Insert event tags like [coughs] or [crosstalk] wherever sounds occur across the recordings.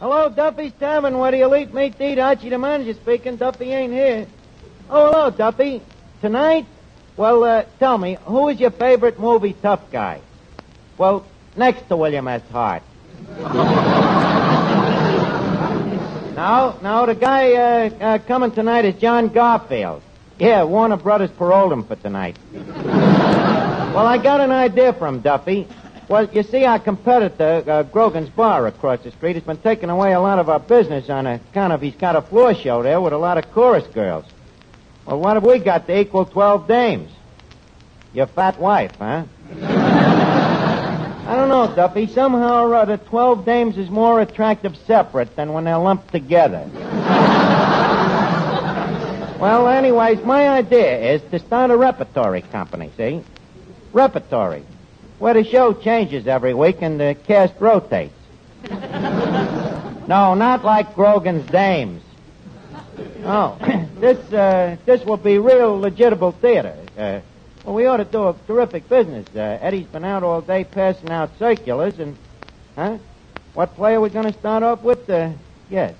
Hello, Duffy's Tavern. where do you eat? Meat eat. Archie the manager speaking. Duffy ain't here. Oh, hello, Duffy. Tonight? Well, uh, tell me, who is your favorite movie tough guy? Well, next to William S. Hart. [laughs] no, no, the guy uh, uh, coming tonight is John Garfield. Yeah, Warner Brothers paroled him for tonight. [laughs] well, I got an idea from Duffy. Well, you see, our competitor, uh, Grogan's Bar across the street, has been taking away a lot of our business on account of he's got a floor show there with a lot of chorus girls. Well, what have we got to equal 12 dames? Your fat wife, huh? [laughs] I don't know, Duffy. Somehow or other, 12 dames is more attractive separate than when they're lumped together. [laughs] well, anyways, my idea is to start a repertory company, see? Repertory. Where the show changes every week and the cast rotates. [laughs] no, not like Grogan's Dames. Oh, [coughs] this uh, this will be real legitimate theater. Uh, well, we ought to do a terrific business. Uh, Eddie's been out all day passing out circulars, and huh? What play are we going to start off with? Uh, yes.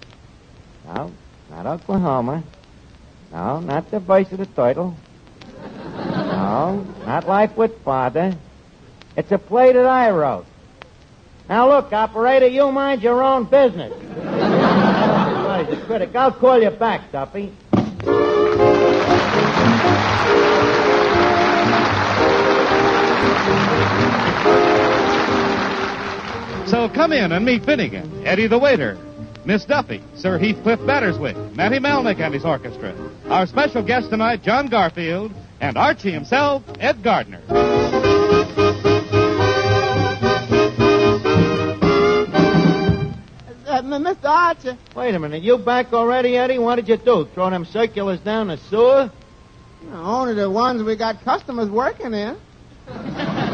No, not Oklahoma. No, not the voice of the turtle. No, not Life with Father. It's a play that I wrote. Now look, operator, you mind your own business. Critic. I'll call you back, Duffy. So come in and meet Finnegan, Eddie the waiter, Miss Duffy, Sir Heathcliff Batterswick, Matty Malneck and his orchestra. Our special guest tonight, John Garfield, and Archie himself, Ed Gardner. Wait a minute. You back already, Eddie? What did you do? Throw them circulars down the sewer? Only the ones we got customers working in. [laughs]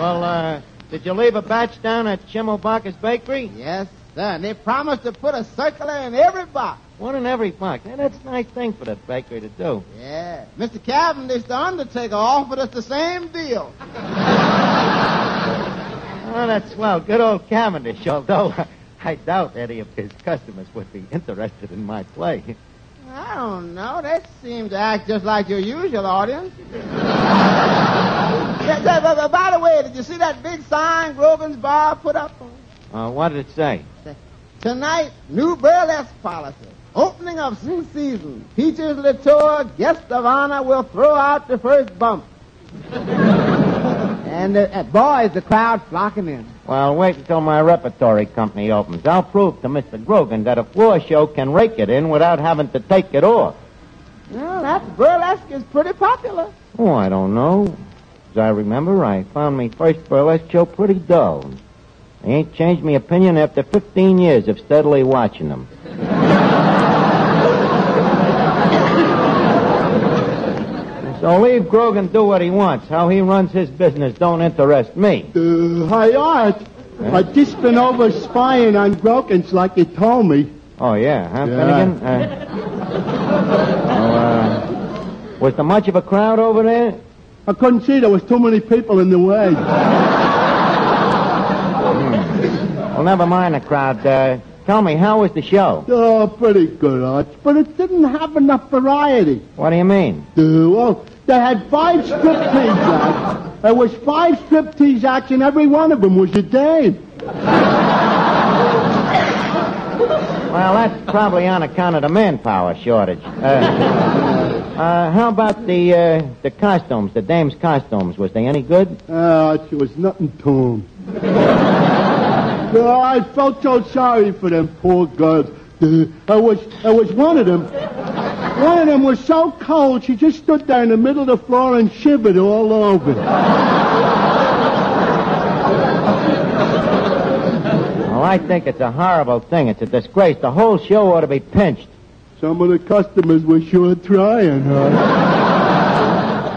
Well, uh, did you leave a batch down at Chimobaka's Bakery? Yes, sir. And they promised to put a circular in every box. One in every box. That's a nice thing for that bakery to do. Yeah. Mr. Cavendish, the undertaker, offered us the same deal. [laughs] Oh, that's swell. Good old Cavendish, although [laughs] I doubt any of his customers would be interested in my play. I don't know. They seem to act just like your usual audience. Yeah, yeah, but- but by the way, did you see that big sign Grogan's Bar put up? Uh, what did it say? Tonight, new burlesque policy. Opening of new season. Peaches Latour, guest of honor, will throw out the first bump. [laughs] and uh, uh, boys, the crowd flocking in. Well, wait until my repertory company opens. I'll prove to Mr. Grogan that a floor show can rake it in without having to take it off. Well, that burlesque is pretty popular. Oh, I don't know. As I remember, I found my first burlesque show pretty dull. I ain't changed my opinion after 15 years of steadily watching them. So leave Grogan do what he wants. How he runs his business don't interest me. Uh, hi, Art. I just been over spying on Grogan's like you told me. Oh, yeah, huh, Yeah. Finnegan? Uh, [laughs] well, uh, was there much of a crowd over there? I couldn't see there was too many people in the way. [laughs] Well, never mind the crowd. Uh, tell me, how was the show? Oh, pretty good, Art. But it didn't have enough variety. What do you mean? Uh, well, they had five striptease acts. There was five striptease acts, and every one of them was a dame. Well, that's probably on account of the manpower shortage. Uh, [laughs] uh, how about the uh, the costumes, the dames' costumes? Was they any good? Uh, there was nothing to them. oh, I felt so sorry for them poor girls. I was, I was one of them. One of them was so cold, she just stood there in the middle of the floor and shivered all over. Well, I think it's a horrible thing. It's a disgrace. The whole show ought to be pinched. Some of the customers were sure trying, huh?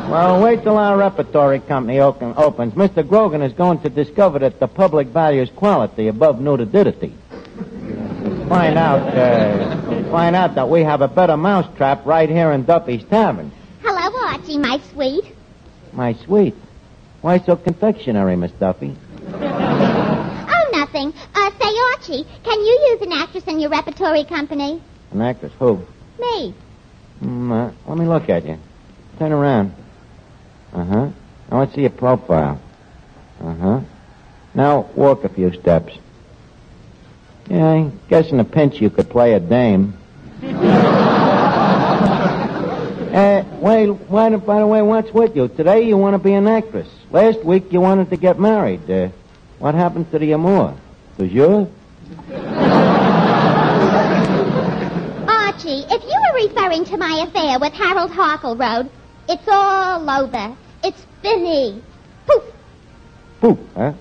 Well, wait till our repertory company open, opens. Mr. Grogan is going to discover that the public values quality above nudity. Find out, uh, find out that we have a better mousetrap right here in Duffy's Tavern. Hello, Archie, my sweet. My sweet. Why so confectionary, Miss Duffy? Oh, nothing. Uh, say, Archie, can you use an actress in your repertory company? An actress? Who? Me. Mm, uh, let me look at you. Turn around. Uh huh. I want to see your profile. Uh huh. Now walk a few steps. Yeah, I guess in a pinch you could play a dame. Wait, why, by the way, what's with you? Today you want to be an actress. Last week you wanted to get married. Uh, what happened to the amour? Toujours? Archie, if you were referring to my affair with Harold Harkleroad, it's all over. It's finished. Poof. Poof, huh?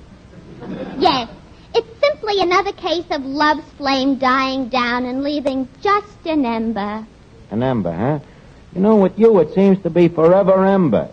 Yes. It's simply another case of love's flame dying down and leaving just an ember. An ember, huh? You know, with you it seems to be forever ember.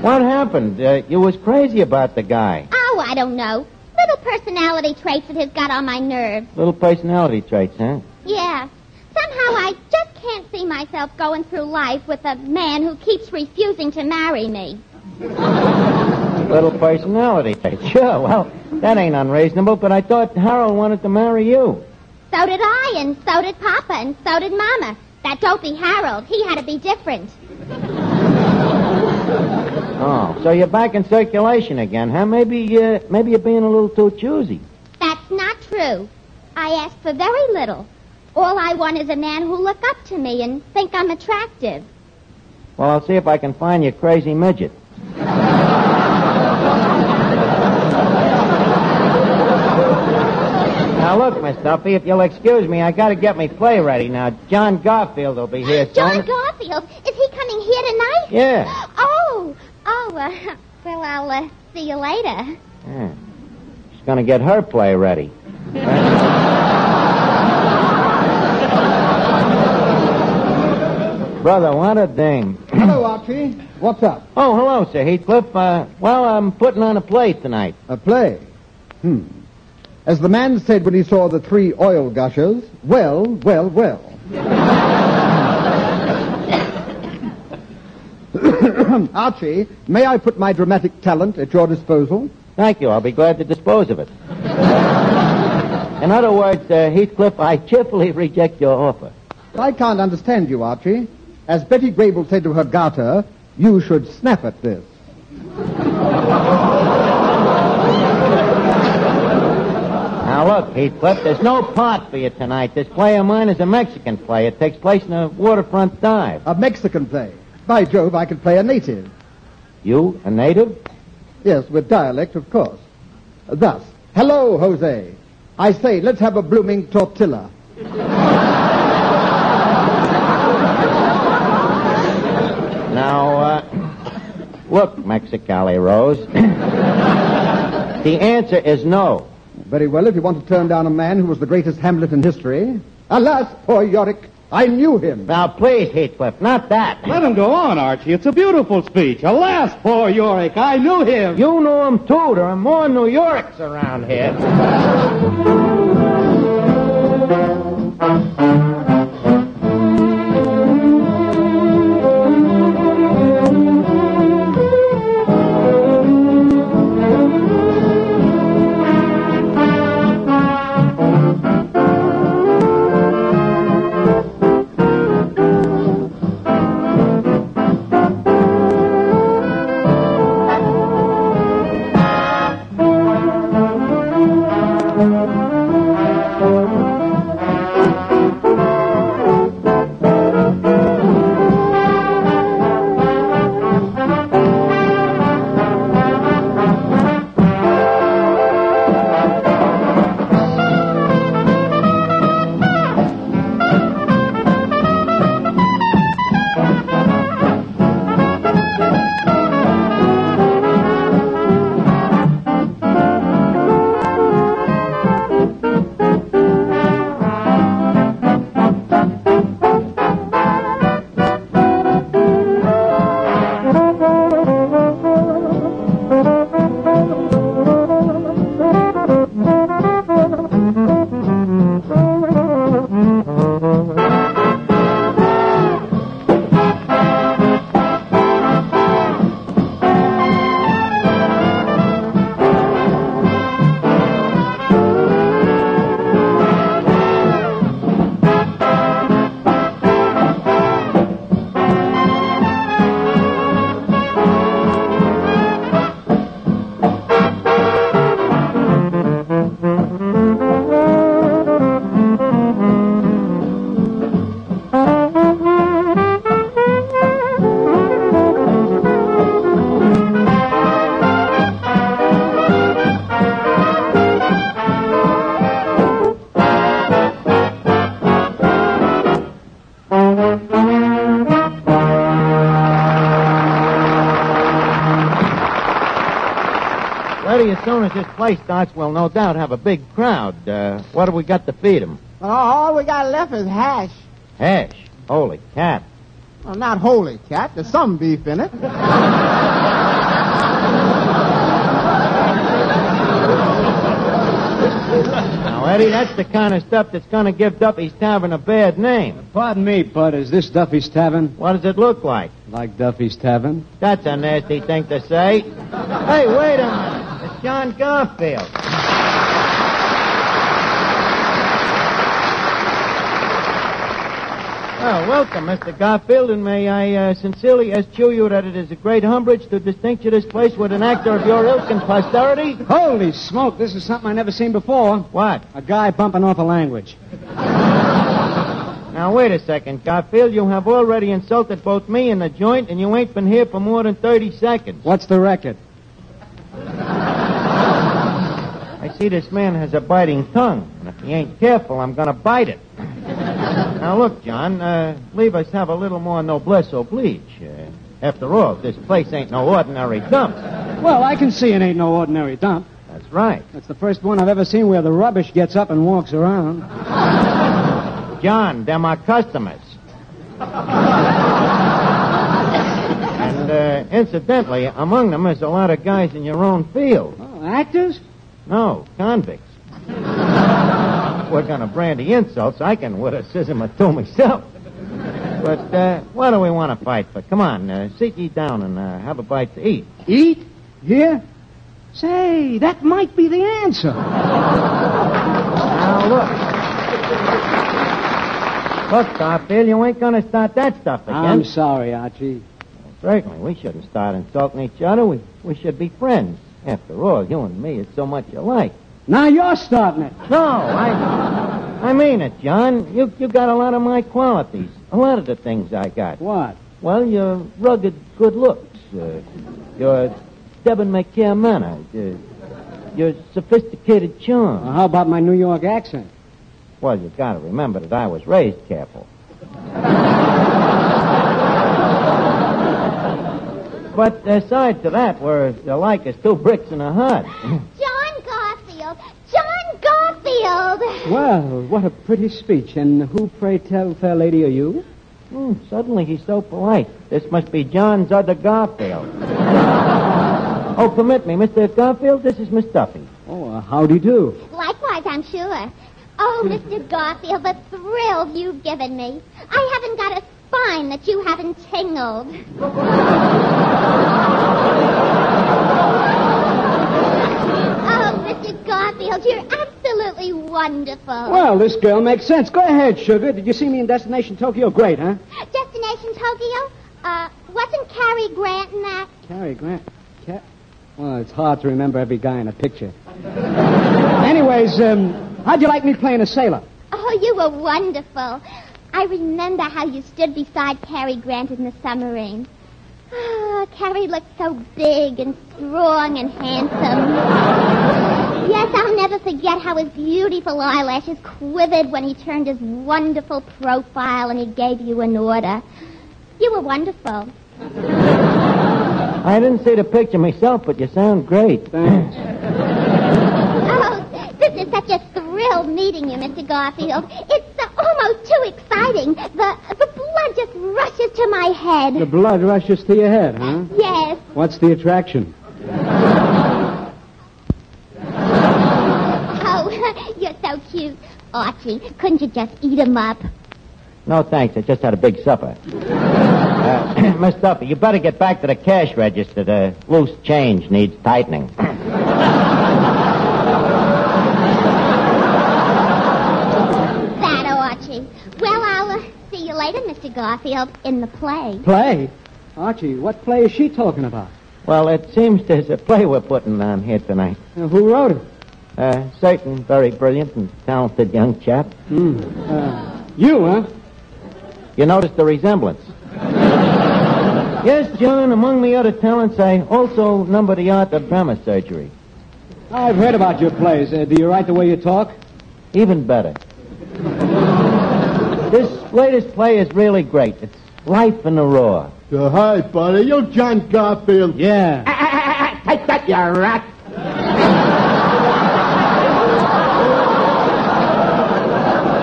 what happened? Uh, you was crazy about the guy. Oh, I don't know. Little personality traits that has got on my nerves. Little personality traits, huh? Yeah. Somehow I just can't see myself going through life with a man who keeps refusing to marry me. Little personality trait. Sure, well, that ain't unreasonable, but I thought Harold wanted to marry you. So did I, and so did Papa, and so did Mama. That dopey Harold, he had to be different. Oh, so you're back in circulation again, huh? Maybe, uh, maybe you're being a little too choosy. That's not true. I ask for very little. All I want is a man who'll look up to me and think I'm attractive. Well, I'll see if I can find you a crazy midget. Now look, Miss Duffy, if you'll excuse me, I gotta get me play ready now. John Garfield will be here [gasps] soon. John Garfield, is he coming here tonight? Yeah. Oh, oh, uh, [laughs] well, I'll uh, see you later. Yeah. She's gonna get her play ready. [laughs] Brother, what a ding. Hello, Archie. What's up? Oh, hello, Sir Heathcliff. Uh, well, I'm putting on a play tonight. A play? Hmm. As the man said when he saw the three oil gushers, well, well, well. [coughs] Archie, may I put my dramatic talent at your disposal? Thank you. I'll be glad to dispose of it. In other words, uh, Heathcliff, I cheerfully reject your offer. I can't understand you, Archie. As Betty Grable said to her garter, you should snap at this. Now look, Heathcliff, there's no part for you tonight. This play of mine is a Mexican play. It takes place in a waterfront dive. A Mexican play. By Jove, I could play a native. You, a native? Yes, with dialect, of course. Thus, hello, Jose. I say, let's have a blooming tortilla. Now, uh, look, Mexicali Rose. [clears throat] the answer is no. Very well, if you want to turn down a man who was the greatest Hamlet in history. Alas, poor Yorick. I knew him. Now, please, Heathcliff, not that. Let him go on, Archie. It's a beautiful speech. Alas, poor Yorick, I knew him. You knew him, too. There are more New Yorks around here. [laughs] play starts, we'll no doubt have a big crowd. Uh, what have we got to feed 'em? Well, all we got left is hash. Hash. Holy cat. Well, not holy cat. There's some beef in it. Now, Eddie, that's the kind of stuff that's going to give Duffy's Tavern a bad name. Pardon me, Bud. Is this Duffy's Tavern? What does it look like? Like Duffy's Tavern? That's a nasty thing to say. Hey, wait a minute. John Garfield. Well, welcome, Mr. Garfield, and may I uh, sincerely assure you that it is a great umbrage to distinct you this place with an actor of your ilk and posterity. Holy smoke, this is something I never seen before. What? A guy bumping off a language. Now, wait a second, Garfield. You have already insulted both me and the joint, and you ain't been here for more than 30 seconds. What's the record? I see this man has a biting tongue, and if he ain't careful, I'm going to bite it. [laughs] now, look, John, uh, leave us have a little more noblesse oblige. Uh, after all, this place ain't no ordinary dump. Well, I can see it ain't no ordinary dump. That's right. That's the first one I've ever seen where the rubbish gets up and walks around. [laughs] John, they're my customers. [laughs] and, uh, incidentally, among them is a lot of guys in your own field. Oh, actors? No, convicts. We're going to brandy insults. I can with a scissor or two myself. But uh, what do we want to fight for? Come on, uh, sit ye down and uh, have a bite to eat. Eat? Here? Say, that might be the answer. Now look. Look, Garfield, you ain't going to start that stuff again. I'm sorry, Archie. Certainly, we shouldn't start insulting each other. We we should be friends. After all, you and me is so much alike. Now you're starting it. No, I I mean it, John. You you got a lot of my qualities. A lot of the things I got. What? Well, your rugged good looks, uh, your debonair manner, uh, your sophisticated charm. Well, how about my New York accent? Well, you've got to remember that I was raised careful. But aside to that, we're alike as two bricks in a hut. [laughs] John Garfield! John Garfield! Well, what a pretty speech. And who, pray tell, fair lady, are you? Hmm, suddenly he's so polite. This must be John's other Garfield. [laughs] oh, permit me, Mr. Garfield, this is Miss Duffy. Oh, uh, howdy do. You do? Likewise, I'm sure. Oh, [laughs] Mr. Garfield, the thrill you've given me. I haven't got a spine that you haven't tingled. Oh, Mr. Garfield, you're absolutely wonderful. Well, this girl makes sense. Go ahead, Sugar. Did you see me in Destination Tokyo? Great, huh? Destination Tokyo? Uh, wasn't Cary Grant in that? Cary Grant. Ca- well, it's hard to remember every guy in a picture. [laughs] Anyways, um, how'd you like me playing a sailor? Oh, you were wonderful. I remember how you stood beside Cary Grant in the submarine. Ah, Cary looked so big and strong and handsome. Yes, I'll never forget how his beautiful eyelashes quivered when he turned his wonderful profile and he gave you an order. You were wonderful. I didn't see the picture myself, but you sound great. Thanks. Oh, this is such a thrill meeting you, Mr. Garfield. It's almost too exciting. The the blood just rushes to my head. The blood rushes to your head, huh? Yes. What's the attraction? Oh, [laughs] you're so cute, Archie. Couldn't you just eat 'em up? No, thanks. I just had a big supper. Uh, [clears throat] Miss Duffy, you better get back to the cash register. The loose change needs tightening. [clears throat] That, Archie. Well, I'll uh, see you later, Mr. Garfield, in the play. Play? Archie, what play is she talking about? well, it seems there's a play we're putting on here tonight. Uh, who wrote it? A certain very brilliant and talented young chap. Hmm. Uh, you, huh? You notice the resemblance? [laughs] yes, John, among the other talents, I also number the art of drama surgery. I've heard about your plays. Uh, do you write the way you talk? Even better latest play is really great. It's Life in the Roar. Uh, hi, buddy. You're John Garfield. Yeah. [laughs] Take that, you rat.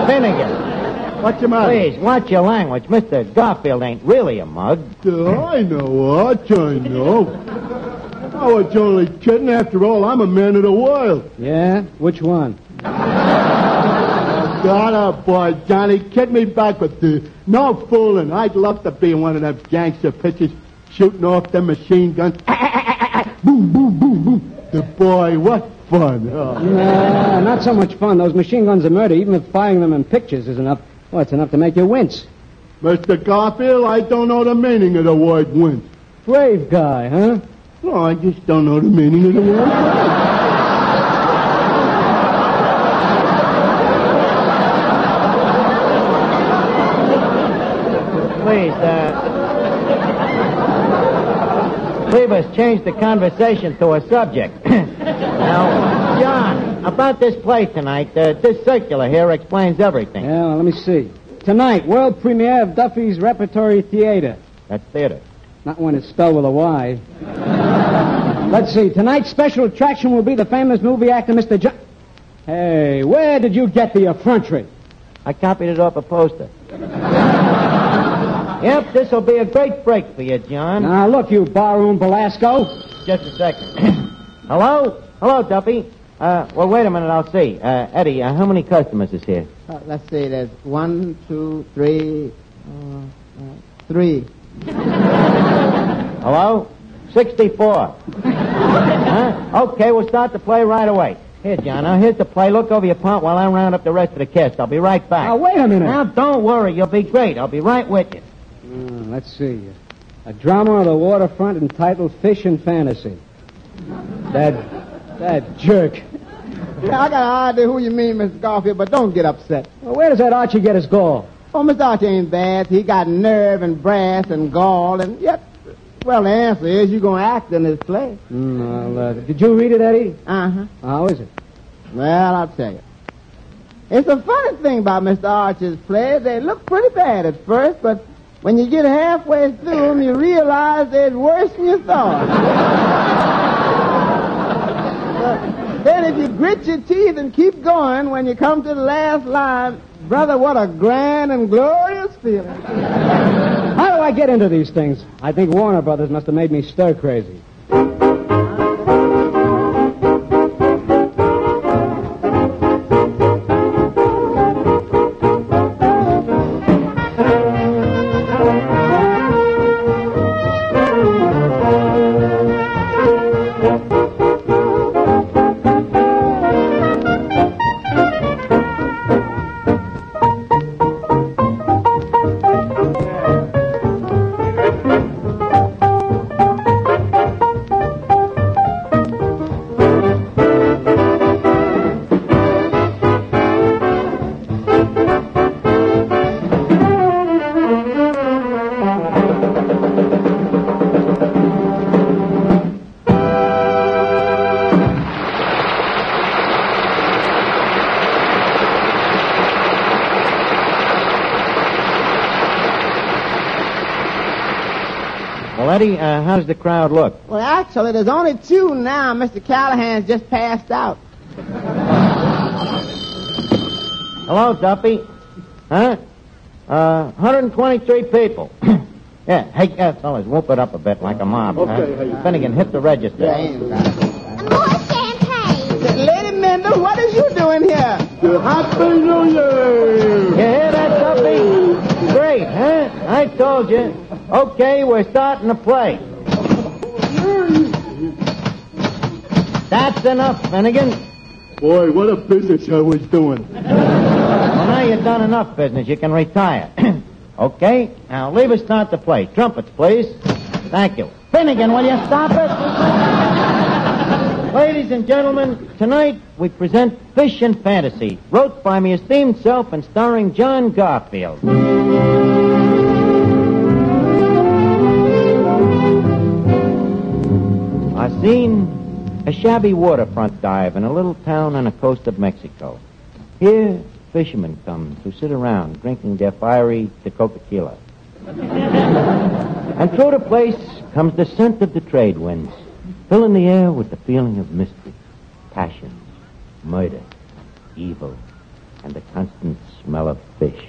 Finnegan. What's your matter? Please, watch your language. Mr. Garfield ain't really a mug. Uh, I know what I know. Oh, I was only kidding. After all, I'm a man of the world. Yeah? Which one? God, oh boy, Johnny, kid me back with the no fooling. I'd love to be one of them gangster pitchers shooting off them machine guns. Ah, ah, ah, boom, boom, boom, boom. The boy, what fun. Oh. Nah, not so much fun. Those machine guns are murder. Even if firing them in pictures is enough, well, it's enough to make you wince. Mr. Garfield, I don't know the meaning of the word wince. Brave guy, huh? No, I just don't know the meaning of the word. Please, uh. Clevis, change the conversation to a subject. [coughs] now, John, about this play tonight, uh, this circular here explains everything. Yeah, well, let me see. Tonight, world premiere of Duffy's Repertory Theater. That's theater. Not when it's spelled with a Y. [laughs] Let's see. Tonight's special attraction will be the famous movie actor, Mr. John. Hey, where did you get the effrontery? I copied it off a poster. Yep, this'll be a great break for you, John. Now, look, you barroom Belasco. Just a second. [clears throat] Hello? Hello, Duffy. Uh, well, wait a minute, I'll see. Uh, Eddie, uh, how many customers is here? Uh, let's see, there's one, two, three, uh, uh, three. [laughs] Hello? 64. [laughs] huh? Okay, we'll start the play right away. Here, John, now here's the play. Look over your part while I round up the rest of the cast. I'll be right back. Now, wait a minute. Now, don't worry. You'll be great. I'll be right with you. Uh, let's see. A drama on the waterfront entitled Fish and Fantasy. That, that jerk. Yeah, I got an idea who you mean, Mr. Garfield, but don't get upset. Well, where does that Archie get his gall? Oh, Mr. Archie ain't bad. He got nerve and brass and gall, and yet, well, the answer is you're going to act in this play. Mm, well, uh, did you read it, Eddie? Uh-huh. How is it? Well, I'll tell you. It's a funny thing about Mr. Archie's plays. They look pretty bad at first, but when you get halfway through them, you realize they're worse than you thought. Then if you grit your teeth and keep going, when you come to the last line, brother, what a grand and glorious feeling. How do I get into these things? I think Warner Brothers must have made me stir crazy. Well, Eddie, uh, how does the crowd look? Well, actually, there's only two now. Mr. Callahan's just passed out. Hello, Duffy. Huh? Uh, 123 people. [coughs] yeah. Hey, uh, fellas, whoop it up a bit like a mob. Okay, huh? hey. Finnegan, hit the register. More champagne. Lady Mendl, what is you doing here? Happy New Year! You hear that, Duffy? Great, huh? I told you. Okay, we're starting to play. That's enough, Finnegan. Boy, what a business I was doing. Well, now you've done enough business. You can retire. [clears throat] okay, now leave us start the play. Trumpets, please. Thank you. Finnegan, will you stop it? [laughs] Ladies and gentlemen, tonight we present Fish and Fantasy, wrote by me esteemed self and starring John Garfield. Seen a shabby waterfront dive in a little town on the coast of Mexico. Here, fishermen come to sit around drinking their fiery tequila. and through the place comes the scent of the trade winds, filling the air with the feeling of mystery, passion, murder, evil, and the constant smell of fish.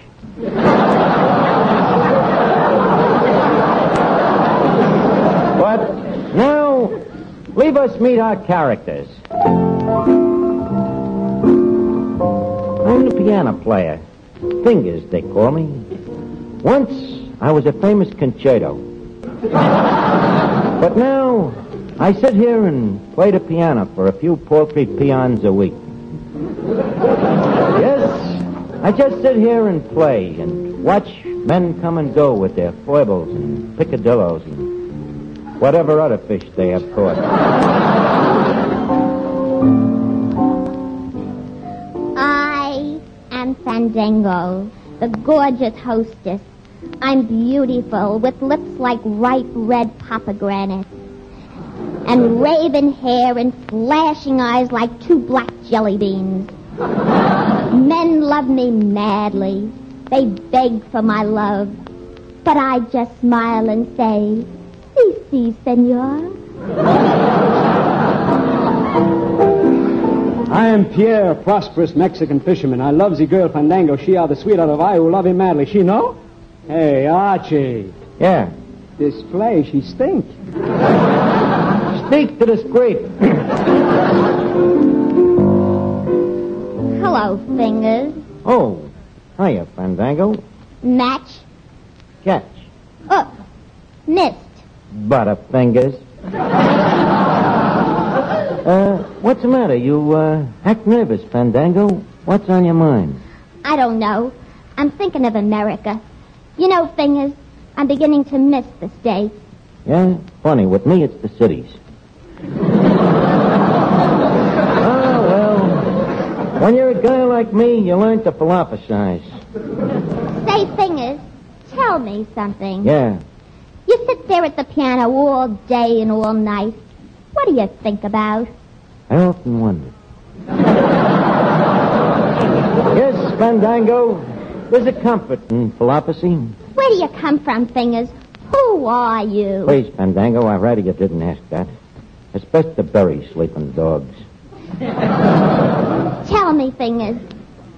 but now, leave us meet our characters. I'm the piano player. Fingers, they call me. Once, I was a famous concerto. but now, I sit here and play the piano for a few paltry peons a week. yes, I just sit here and play and watch men come and go with their foibles and picadillos and whatever other fish they have caught. I am Fandango, the gorgeous hostess. I'm beautiful, with lips like ripe red pomegranates, and raven hair and flashing eyes like two black jelly beans. Men love me madly. They beg for my love. But I just smile and say, Si, si, senor. I am Pierre, a prosperous Mexican fisherman. I love the girl Fandango. She are the sweetheart of I who love him madly. She know? Hey, Archie. Yeah, This flesh, she stink. [laughs] speak to the scrape. Hello, fingers. oh, hiya, Fandango. Match. Catch. Oh, missed. Butterfingers. [laughs] uh, what's the matter? You, uh, act nervous, Fandango. What's on your mind? I don't know. I'm thinking of America. You know, fingers, I'm beginning to miss the States. Yeah? Funny, with me, it's the cities. oh, [laughs] well. When you're a guy like me, you learn to philosophize. Say, fingers, tell me something. Yeah. You sit there at the piano all day and all night. What do you think about? I often wonder. yes, Fandango, there's a comfort in philosophy. Where do you come from, fingers? Who are you? Please, Fandango, I'd rather you didn't ask that. It's best to bury sleeping dogs. [laughs] Tell me, fingers.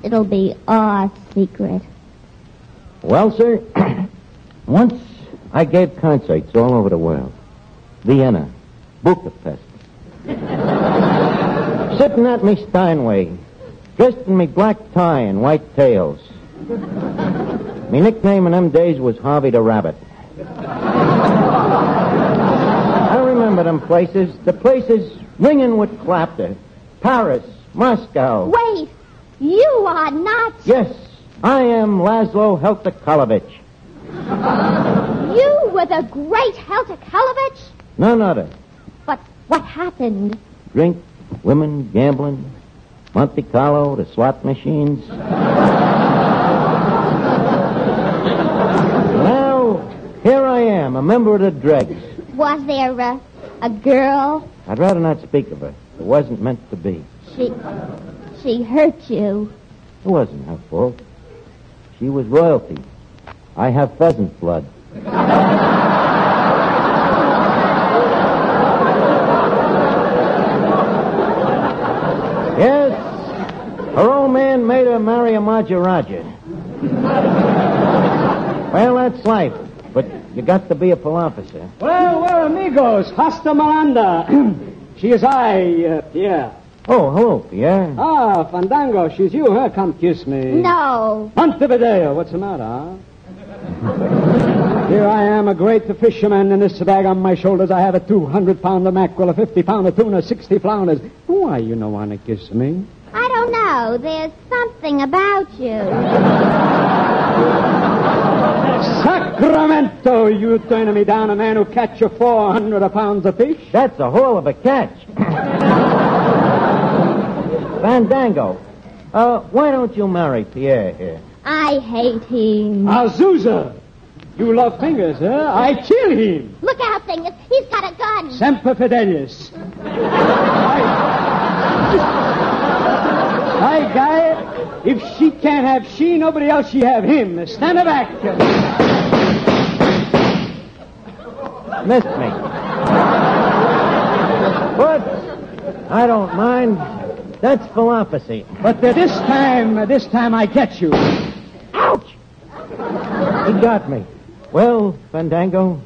It'll be our secret. Well, sir, [clears throat] once I gave concerts all over the world. Vienna, Budapest. [laughs] Sitting at me Steinway, dressed in me black tie and white tails. Me nickname in them days was Harvey the Rabbit. I remember them places, the places ringing with clapter. Paris, Moscow. Wait! You are not. Yes, I am Laszlo Heltakalovich. You were the great Helter Kalovich? None other. But what happened? Drink, women, gambling, Monte Carlo, the slot machines. now, here I am, a member of the dregs. Was there a, a girl? I'd rather not speak of her. It wasn't meant to be. She. She hurt you. It wasn't her fault. She was royalty. I have pheasant blood. yes, her old man made her marry a Maharaja. well, that's life, but you got to be a philosopher. Well, we're amigos. Hasta Miranda. [clears throat] she is I, uh, Pierre. Oh, hello, Pierre. Ah, Fandango, she's you, huh? Come kiss me. No. Montevideo, what's the matter, huh? Here I am, a great fisherman, in this bag on my shoulders I have a 200 pounder mackerel, a 50 pounder tuna, 60 flounders. Why you no want to kiss me? I don't know. There's something about you. Sacramento, you turning me down a man who catch you 400 pounds of fish? That's a whole of a catch. [laughs] Fandango, uh, why don't you marry Pierre here? I hate him. Azusa! You love fingers, huh? I kill him! Look out, fingers. He's got a gun. Semper Fidelis. [laughs] I, I guy, if she can't have she, nobody else she have him. Stand back. Missed me. But I don't mind. That's philosophy. But this time, uh, this time I get you. Ouch! He got me. Well, Fandango,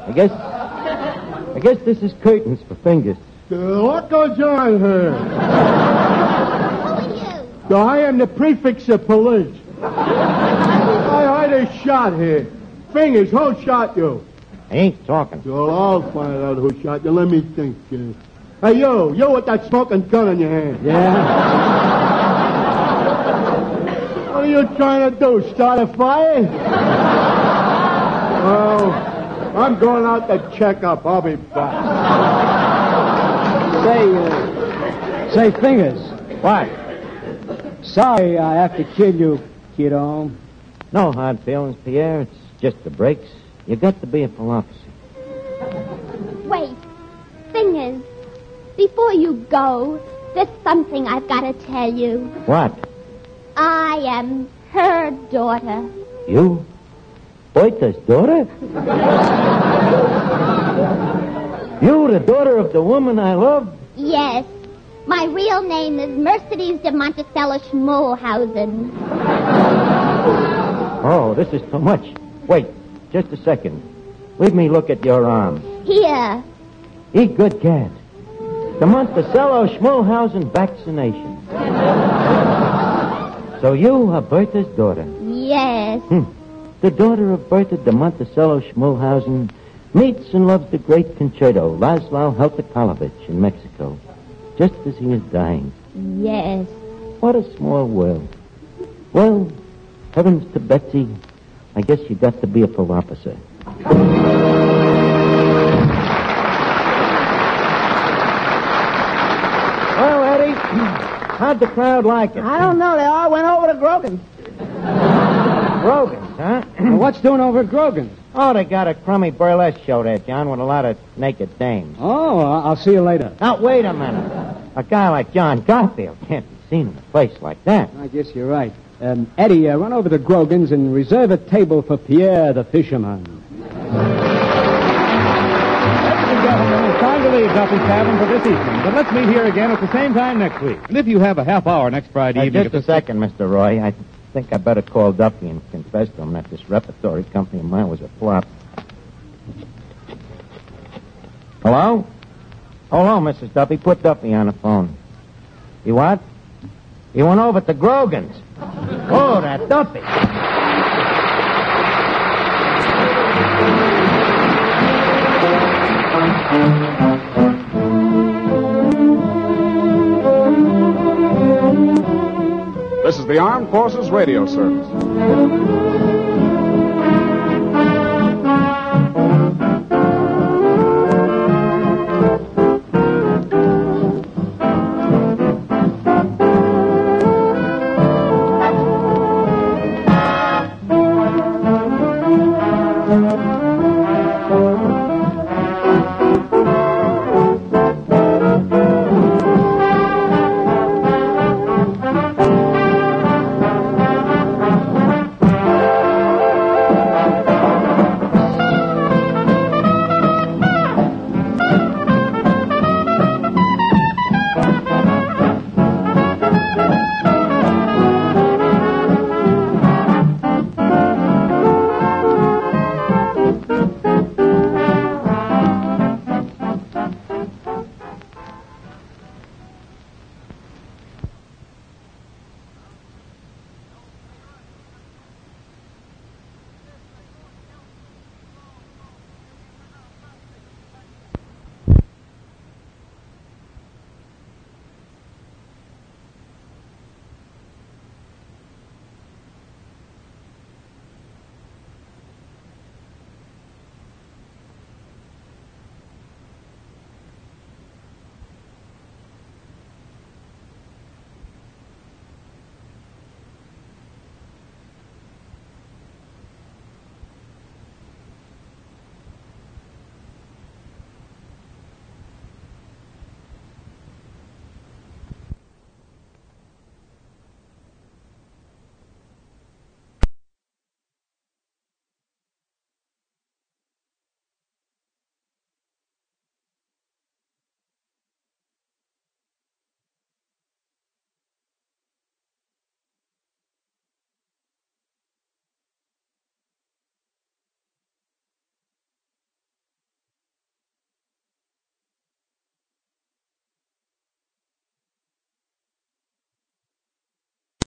I guess, I guess this is curtains for fingers. Uh, what goes on here? Who are you? I am the prefix of police. I heard a shot here. Fingers, who shot you? I ain't talking. Well, I'll find out who shot you. Let me think. Uh, hey, you, you with that smoking gun in your hand. Yeah? What are you trying to do? Start a fire? [laughs] oh, I'm going out to check up. I'll be back. Say, uh, say, Fingers. What? Sorry I have to kill you, kiddo. No hard feelings, Pierre. It's just the breaks. You got to be a philosopher. Wait. Fingers, before you go, there's something I've got to tell you. What? I am her daughter. You? Boita's daughter? you, the daughter of the woman I love? Yes. My real name is Mercedes de Monticello Schmollhausen. Oh, this is too much. Wait, just a second. Leave me look at your arm. Here. Eat good cat. The Monticello Schmollhausen vaccination. So you are Bertha's daughter. Yes. Hmm. The daughter of Bertha de Monticello Schmollhausen meets and loves the great concerto, Laszlo Heltakalovich in Mexico, just as he is dying. Yes. What a small world. Well, heavens to Betsy, I guess you've got to be a philosopher. How'd the crowd like it? I don't know. They all went over to Grogan's. Grogan's, huh? [clears throat] Well, what's doing over at Grogan's? oh, they got a crummy burlesque show there, John, with a lot of naked dames. Oh, I- I'll see you later. Now, wait a minute. A guy like John Garfield can't be seen in a place like that. I guess you're right. Um, Eddie, uh, run over to Grogan's and reserve a table for Pierre the fisherman. Leave Duffy's Tavern for this evening. But let's meet here again at the same time next week. And if you have a half hour next Friday Uh, evening... just a second, Mr. Roy. I think I better call Duffy and confess to him that this repertory company of mine was a flop. Hello? Hello, Mrs. Duffy. Put Duffy on the phone. You what? You went over to the Grogan's. Oh, that Duffy. This is the Armed Forces Radio Service.